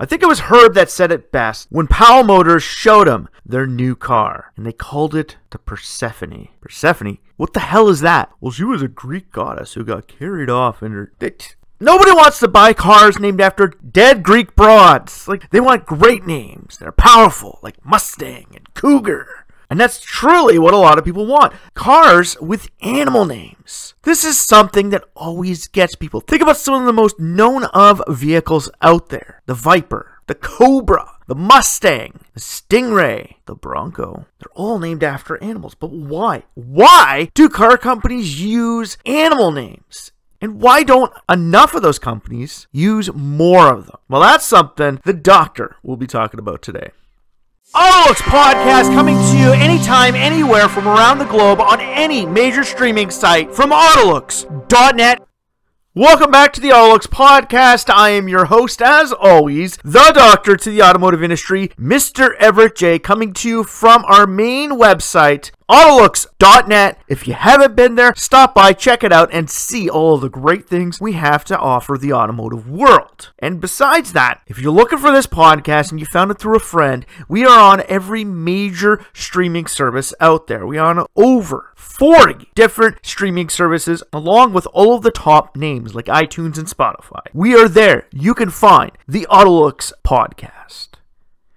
I think it was Herb that said it best when Powell Motors showed him their new car, and they called it the Persephone. Persephone? What the hell is that? Well, she was a Greek goddess who got carried off in her. Nobody wants to buy cars named after dead Greek broads. Like, they want great names. They're powerful, like Mustang and Cougar. And that's truly what a lot of people want cars with animal names. This is something that always gets people. Think about some of the most known of vehicles out there the Viper, the Cobra, the Mustang, the Stingray, the Bronco. They're all named after animals. But why? Why do car companies use animal names? And why don't enough of those companies use more of them? Well, that's something the doctor will be talking about today. Autolux podcast coming to you anytime, anywhere from around the globe on any major streaming site from Autolux.net. Welcome back to the Autolux podcast. I am your host, as always, the doctor to the automotive industry, Mr. Everett J, coming to you from our main website, Autolux.net. If you haven't been there, stop by, check it out, and see all the great things we have to offer the automotive world. And besides that, if you're looking for this podcast and you found it through a friend, we are on every major streaming service out there. We are on over 40 different streaming services, along with all of the top names like iTunes and Spotify. We are there. You can find the Autolux podcast.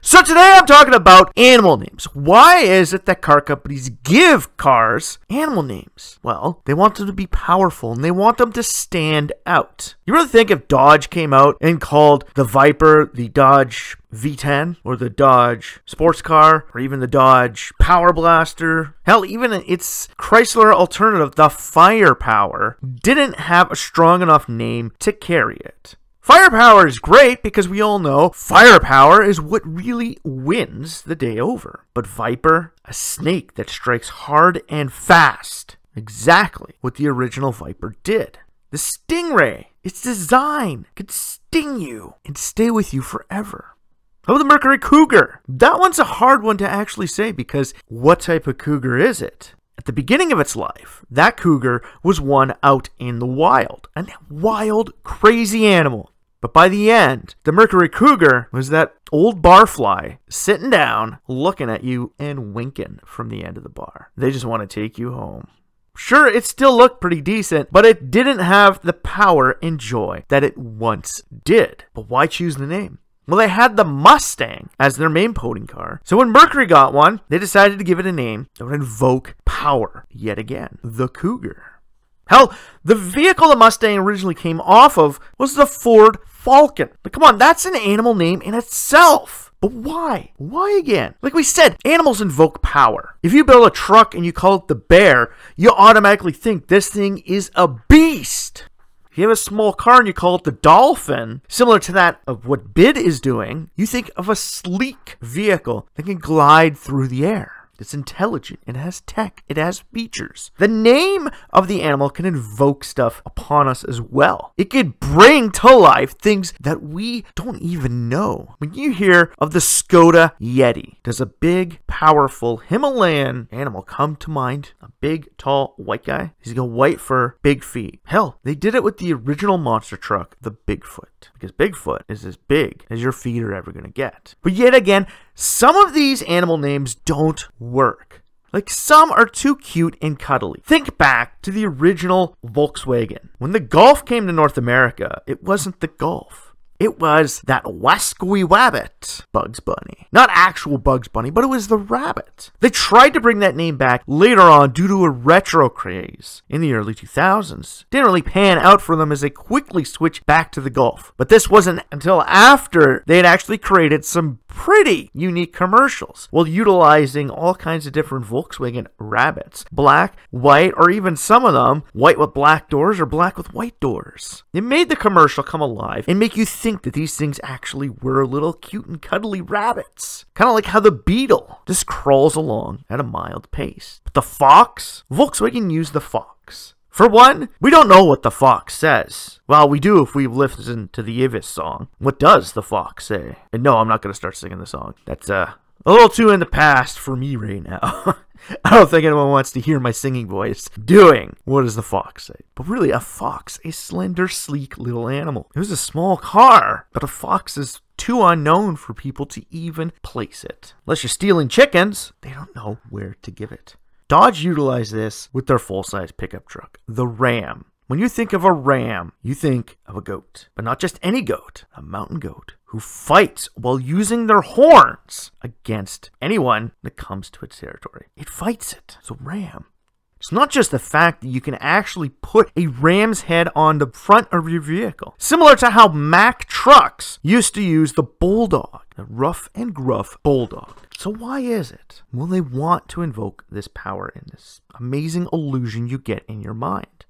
So today I'm talking about animal names. Why is it that car companies give cars animal names? Well, they want them to be powerful and they want them to stand out. You really think if Dodge came out and called the Viper the Dodge V10 or the Dodge sports car or even the Dodge Power Blaster. Hell, even its Chrysler alternative, the Firepower, didn't have a strong enough name to carry it. Firepower is great because we all know firepower is what really wins the day over. But Viper, a snake that strikes hard and fast, exactly what the original Viper did. The Stingray, its design could sting you and stay with you forever. Oh, the Mercury Cougar. That one's a hard one to actually say because what type of cougar is it? At the beginning of its life, that cougar was one out in the wild. A wild, crazy animal. But by the end, the Mercury Cougar was that old barfly sitting down, looking at you, and winking from the end of the bar. They just want to take you home. Sure, it still looked pretty decent, but it didn't have the power and joy that it once did. But why choose the name? Well, they had the Mustang as their main podium car. So when Mercury got one, they decided to give it a name that would invoke power yet again the Cougar. Hell, the vehicle the Mustang originally came off of was the Ford Falcon. But come on, that's an animal name in itself. But why? Why again? Like we said, animals invoke power. If you build a truck and you call it the bear, you automatically think this thing is a beast. If you have a small car and you call it the Dolphin, similar to that of what BYD is doing, you think of a sleek vehicle that can glide through the air. It's intelligent. It has tech. It has features. The name of the animal can invoke stuff upon us as well. It could bring to life things that we don't even know. When you hear of the Skoda Yeti, does a big, powerful Himalayan animal come to mind? A big, tall, white guy? He's got white fur, big feet. Hell, they did it with the original monster truck, the Bigfoot. Because Bigfoot is as big as your feet are ever going to get. But yet again, some of these animal names don't work. Like some are too cute and cuddly. Think back to the original Volkswagen. When the Golf came to North America, it wasn't the Golf. It was that wascally wabbit, Bugs Bunny. Not actual Bugs Bunny, but it was the rabbit. They tried to bring that name back later on due to a retro craze in the early 2000s. Didn't really pan out for them as they quickly switched back to the Golf. But this wasn't until after they had actually created some pretty unique commercials while utilizing all kinds of different Volkswagen rabbits black, white, or even some of them white with black doors or black with white doors. It made the commercial come alive and make you think that these things actually were little cute and cuddly rabbits. Kind of like how the Beetle just crawls along at a mild pace. But the Fox? Volkswagen used the Fox. For one, we don't know what the fox says. Well, we do if we listen to the Ylvis song. What does the fox say? And no, I'm not going to start singing the song. That's uh, a little too in the past for me right now. I don't think anyone wants to hear my singing voice doing what does the fox say. But really, a fox, a slender, sleek little animal. It was a small car, but a fox is too unknown for people to even place it. Unless you're stealing chickens, they don't know where to give it. Dodge utilized this with their full size pickup truck, the Ram. When you think of a ram, you think of a goat, but not just any goat, a mountain goat who fights while using their horns against anyone that comes to its territory. It fights it. So, ram. It's not just the fact that you can actually put a ram's head on the front of your vehicle, similar to how Mack trucks used to use the bulldog, the rough and gruff bulldog. So, why is it? Well, they want to invoke this power in this amazing illusion you get in your mind.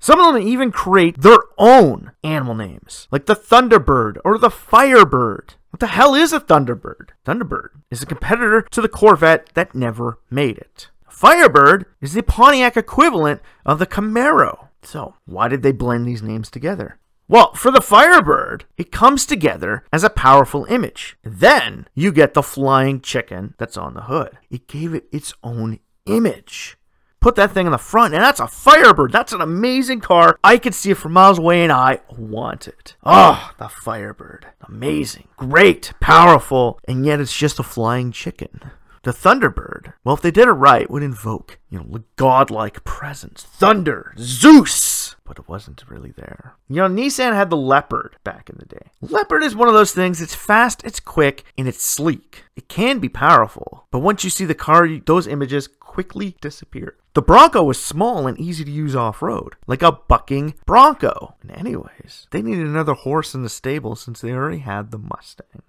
Some of them even create their own animal names, like the Thunderbird or the Firebird. What the hell is a Thunderbird? Thunderbird is a competitor to the Corvette that never made it. Firebird is the Pontiac equivalent of the Camaro. So, why did they blend these names together? Well, for the Firebird, it comes together as a powerful image. Then you get the flying chicken that's on the hood. It gave it its own image. Put that thing in the front, and that's a Firebird. That's an amazing car. I could see it from miles away, and I want it. Oh, the Firebird. Amazing, great, powerful, and yet it's just a flying chicken. The Thunderbird, well, if they did it right, would invoke, you know, godlike presence, thunder, Zeus, but it wasn't really there. You know, Nissan had the Leopard back in the day. Leopard is one of those things, it's fast, it's quick, and it's sleek. It can be powerful, but once you see the car, those images quickly disappear. The Bronco was small and easy to use off road, like a bucking Bronco. And, anyways, they needed another horse in the stable since they already had the Mustang.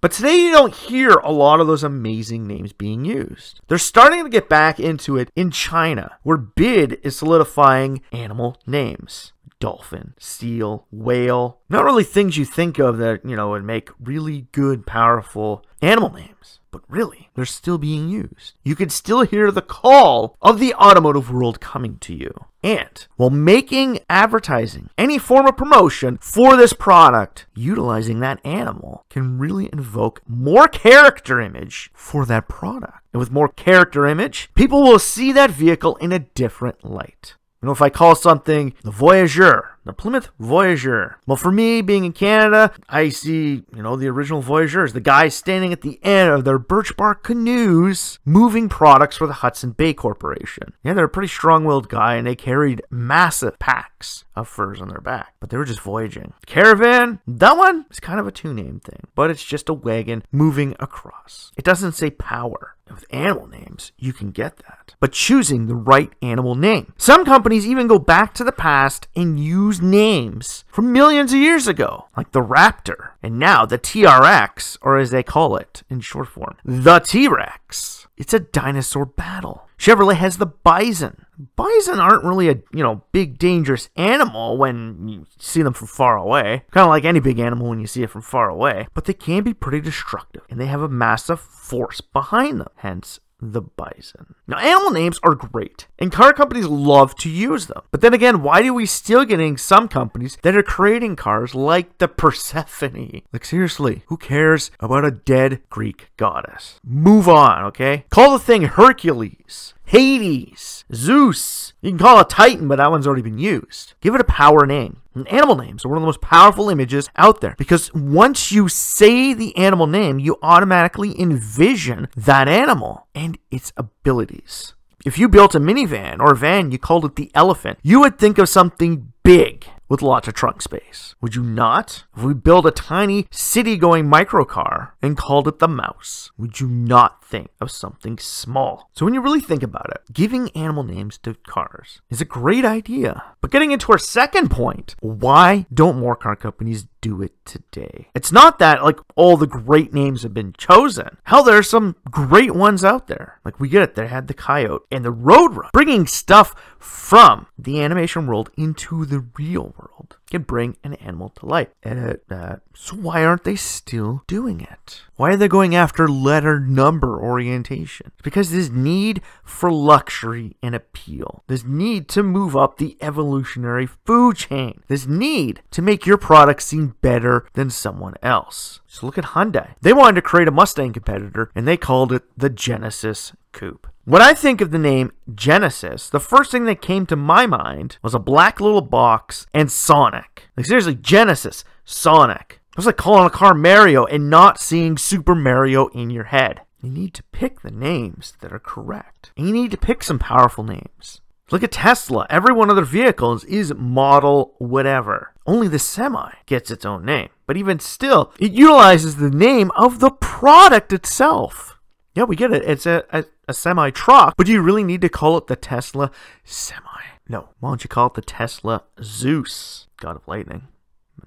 But today you don't hear a lot of those amazing names being used. They're starting to get back into it in China, where BYD is solidifying animal names. Dolphin, seal, whale. Not really things you think of that, you know, would make really good, powerful animal names but really, they're still being used. You can still hear the call of the automotive world coming to you. And while making advertising, any form of promotion for this product, utilizing that animal can really invoke more character image for that product. And with more character image, people will see that vehicle in a different light. You know, if I call something the Voyageur, the Plymouth Voyageur. Well, for me, being in Canada, I see, you know, the original Voyageurs, the guys standing at the end of their birch bark canoes moving products for the Hudson Bay Corporation. Yeah, they're a pretty strong willed guy and they carried massive packs of furs on their back, but they were just voyaging. Caravan, that one is kind of a two name thing, but it's just a wagon moving across. It doesn't say power. With animal names, you can get that. But choosing the right animal name. Some companies even go back to the past and use names from millions of years ago, like the Raptor, and now the TRX, or as they call it in short form, the T Rex. It's a dinosaur battle. Chevrolet has the Bison. Bison aren't really a, you know, big dangerous animal when you see them from far away. Kind of like any big animal when you see it from far away, but they can be pretty destructive and they have a massive force behind them. Hence the bison. Now, animal names are great, and car companies love to use them. But then again, why do we still getting some companies that are creating cars like the Persephone? Like, seriously, who cares about a dead Greek goddess? Move on, okay? Call the thing Hercules. Hades, Zeus. You can call it Titan, but that one's already been used. Give it a power name. Animal names are one of the most powerful images out there because once you say the animal name, you automatically envision that animal and its abilities. If you built a minivan or a van, you called it the elephant, you would think of something big with lots of trunk space. Would you not? If we built a tiny city going microcar and called it the mouse, would you not think of something small? So when you really think about it, giving animal names to cars is a great idea. But getting into our second point, why don't more car companies do it today? It's not that like all the great names have been chosen. Hell, there are some great ones out there. Like we get it, they had the Coyote and the Roadrunner, bringing stuff from the animation world into the real world can bring an animal to life. Uh, so why aren't they still doing it? Why are they going after letter number orientation? Because there's need for luxury and appeal. There's need to move up the evolutionary food chain. There's need to make your product seem better than someone else. So look at Hyundai. They wanted to create a Mustang competitor and they called it the Genesis Coupe. When I think of the name Genesis, the first thing that came to my mind was a black little box and Sonic. Like seriously, Genesis, Sonic. It's like calling a car Mario and not seeing Super Mario in your head. You need to pick the names that are correct. And you need to pick some powerful names. Look at Tesla. Every one of their vehicles is model whatever. Only the semi gets its own name. But even still, it utilizes the name of the product itself. Yeah, we get it. It's a, a, a semi truck, but do you really need to call it the Tesla semi? No. Why don't you call it the Tesla Zeus, God of Lightning?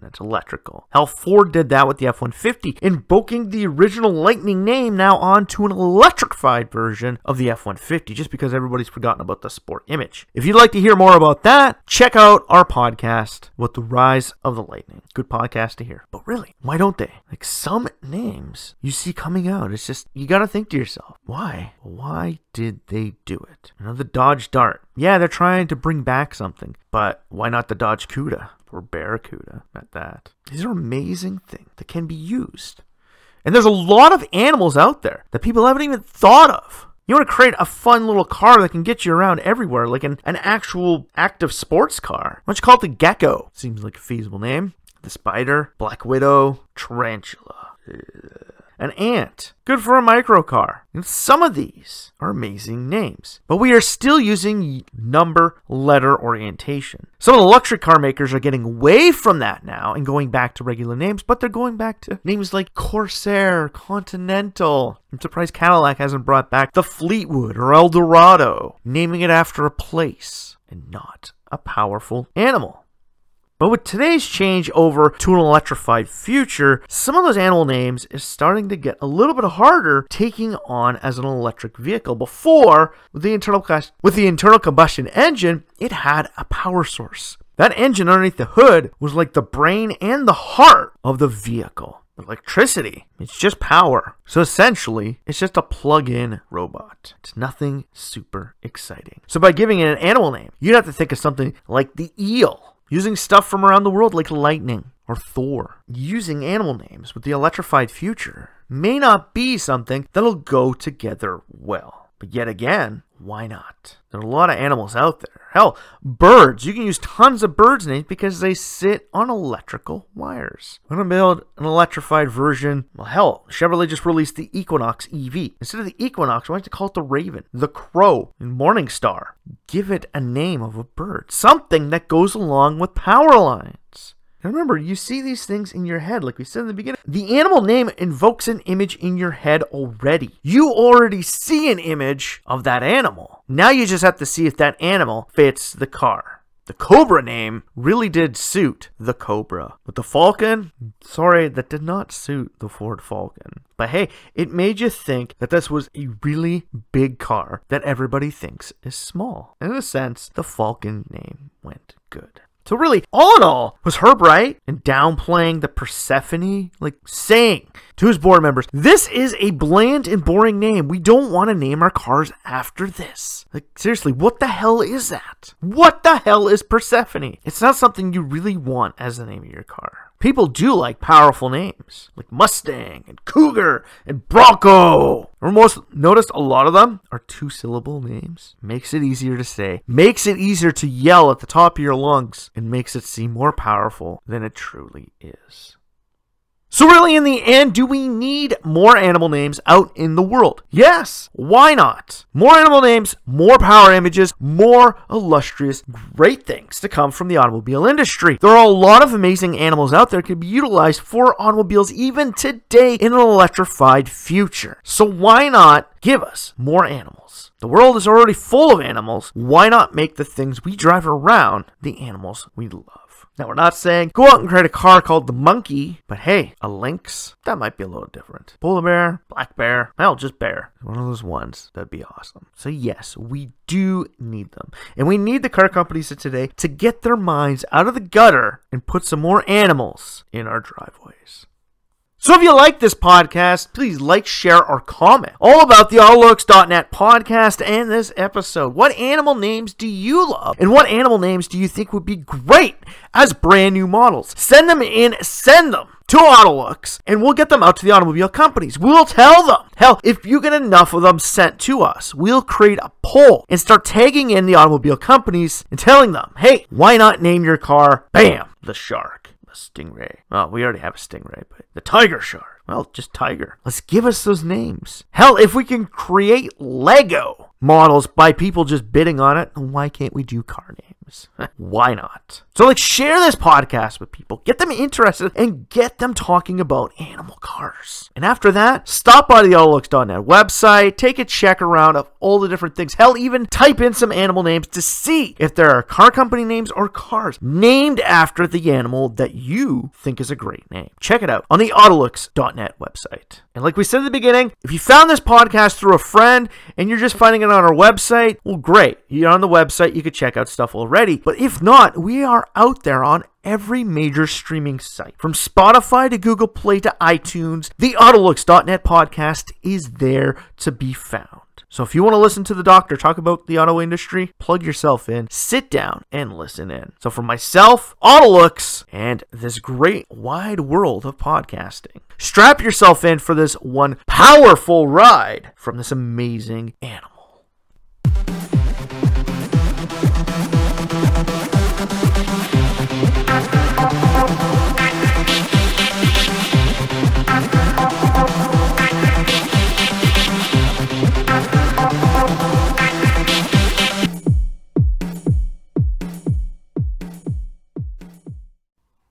And electrical. Hell, Ford did that with the F 150, invoking the original Lightning name now onto an electrified version of the F 150, just because everybody's forgotten about the sport image. If you'd like to hear more about that, check out our podcast with the rise of the Lightning. Good podcast to hear. But really, why don't they? Like some names you see coming out, it's just, you gotta think to yourself, why? Why did they do it? The Dodge Dart. Yeah, they're trying to bring back something, but why not the Dodge Cuda? or Barracuda at that. These are amazing things that can be used. And there's a lot of animals out there that people haven't even thought of. You want to create a fun little car that can get you around everywhere, like an, an actual active sports car. Why don't you call it the Gecko? Seems like a feasible name. The Spider, Black Widow, Tarantula. Ugh an ant. Good for a microcar. And some of these are amazing names. But we are still using number letter orientation. Some of the luxury car makers are getting away from that now and going back to regular names, but they're going back to names like Corsair, Continental. I'm surprised Cadillac hasn't brought back the Fleetwood or Eldorado, naming it after a place and not a powerful animal. But with today's change over to an electrified future, some of those animal names is starting to get a little bit harder taking on as an electric vehicle. Before, with the internal with the internal combustion engine, it had a power source. That engine underneath the hood was like the brain and the heart of the vehicle electricity. It's just power. So essentially, it's just a plug in robot. It's nothing super exciting. So by giving it an animal name, you'd have to think of something like the eel using stuff from around the world like lightning or Thor. Using animal names with the electrified future may not be something that'll go together well. But yet again, why not? There are a lot of animals out there. Hell, birds. You can use tons of birds' names because they sit on electrical wires. I'm going to build an electrified version. Well, hell, Chevrolet just released the Equinox EV. Instead of the Equinox, why don't you call it the Raven, the Crow, and Morningstar? Give it a name of a bird. Something that goes along with power lines. And remember, you see these things in your head, like we said in the beginning. The animal name invokes an image in your head already. You already see an image of that animal. Now you just have to see if that animal fits the car. The Cobra name really did suit the Cobra. But the Falcon, sorry, that did not suit the Ford Falcon. But hey, it made you think that this was a really big car that everybody thinks is small. In a sense, the Falcon name went good. So really, all in all, was Herb right in downplaying the Persephone? Like saying to his board members, this is a bland and boring name. We don't want to name our cars after this. Like seriously, what the hell is that? What the hell is Persephone? It's not something you really want as the name of your car. People do like powerful names, like Mustang and Cougar and Bronco. Or most notice a lot of them are two syllable names. Makes it easier to say, makes it easier to yell at the top of your lungs, and makes it seem more powerful than it truly is. So, really, in the end, do we need more animal names out in the world? Yes. Why not? More animal names, more power images, more illustrious, great things to come from the automobile industry. There are a lot of amazing animals out there that could be utilized for automobiles even today in an electrified future. So, why not give us more animals? The world is already full of animals. Why not make the things we drive around the animals we love? Now, we're not saying go out and create a car called the Monkey, but hey, a Lynx, that might be a little different. Polar bear, black bear, hell, just bear. One of those ones. That'd be awesome. So, yes, we do need them. And we need the car companies of today to get their minds out of the gutter and put some more animals in our driveways. So if you like this podcast, please like, share, or comment all about the Autolux.net podcast and this episode. What animal names do you love? And what animal names do you think would be great as brand new models? Send them in, send them to Autolux, and we'll get them out to the automobile companies. We'll tell them. Hell, if you get enough of them sent to us, we'll create a poll and start tagging in the automobile companies and telling them, hey, why not name your car, bam, the shark? Stingray. Well, we already have a stingray, but the tiger shark. Well, just tiger. Let's give us those names. Hell, if we can create Lego models by people just bidding on it, why can't we do car names? why not? So, like, share this podcast with people, get them interested, and get them talking about animal cars. And after that, stop by the autolux.net website, take a check around of all the different things. Hell, even type in some animal names to see if there are car company names or cars named after the animal that you think is a great name. Check it out on the autolux.net website. And like we said at the beginning, if you found this podcast through a friend and you're just finding it on our website, well, great. You're on the website, you could check out stuff already. But if not, we are out there on every major streaming site. From Spotify to Google Play to iTunes, the Autolux.net podcast is there to be found. So if you want to listen to the doctor talk about the auto industry, plug yourself in, sit down, and listen in. So for myself, Autolux, and this great wide world of podcasting, strap yourself in for this one powerful ride from this amazing animal.